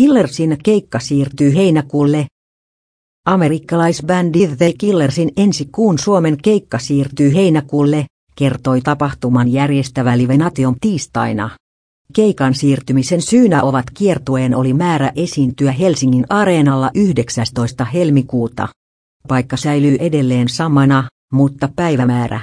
Killersin keikka siirtyy heinäkuulle. Amerikkalaisbändi The Killersin ensi kuun Suomen keikka siirtyy heinäkuulle, kertoi tapahtuman järjestävä Live Nation tiistaina. Keikan siirtymisen syynä ovat kiertueen oli määrä esiintyä Helsingin areenalla 19. helmikuuta. Paikka säilyy edelleen samana, mutta päivämäärä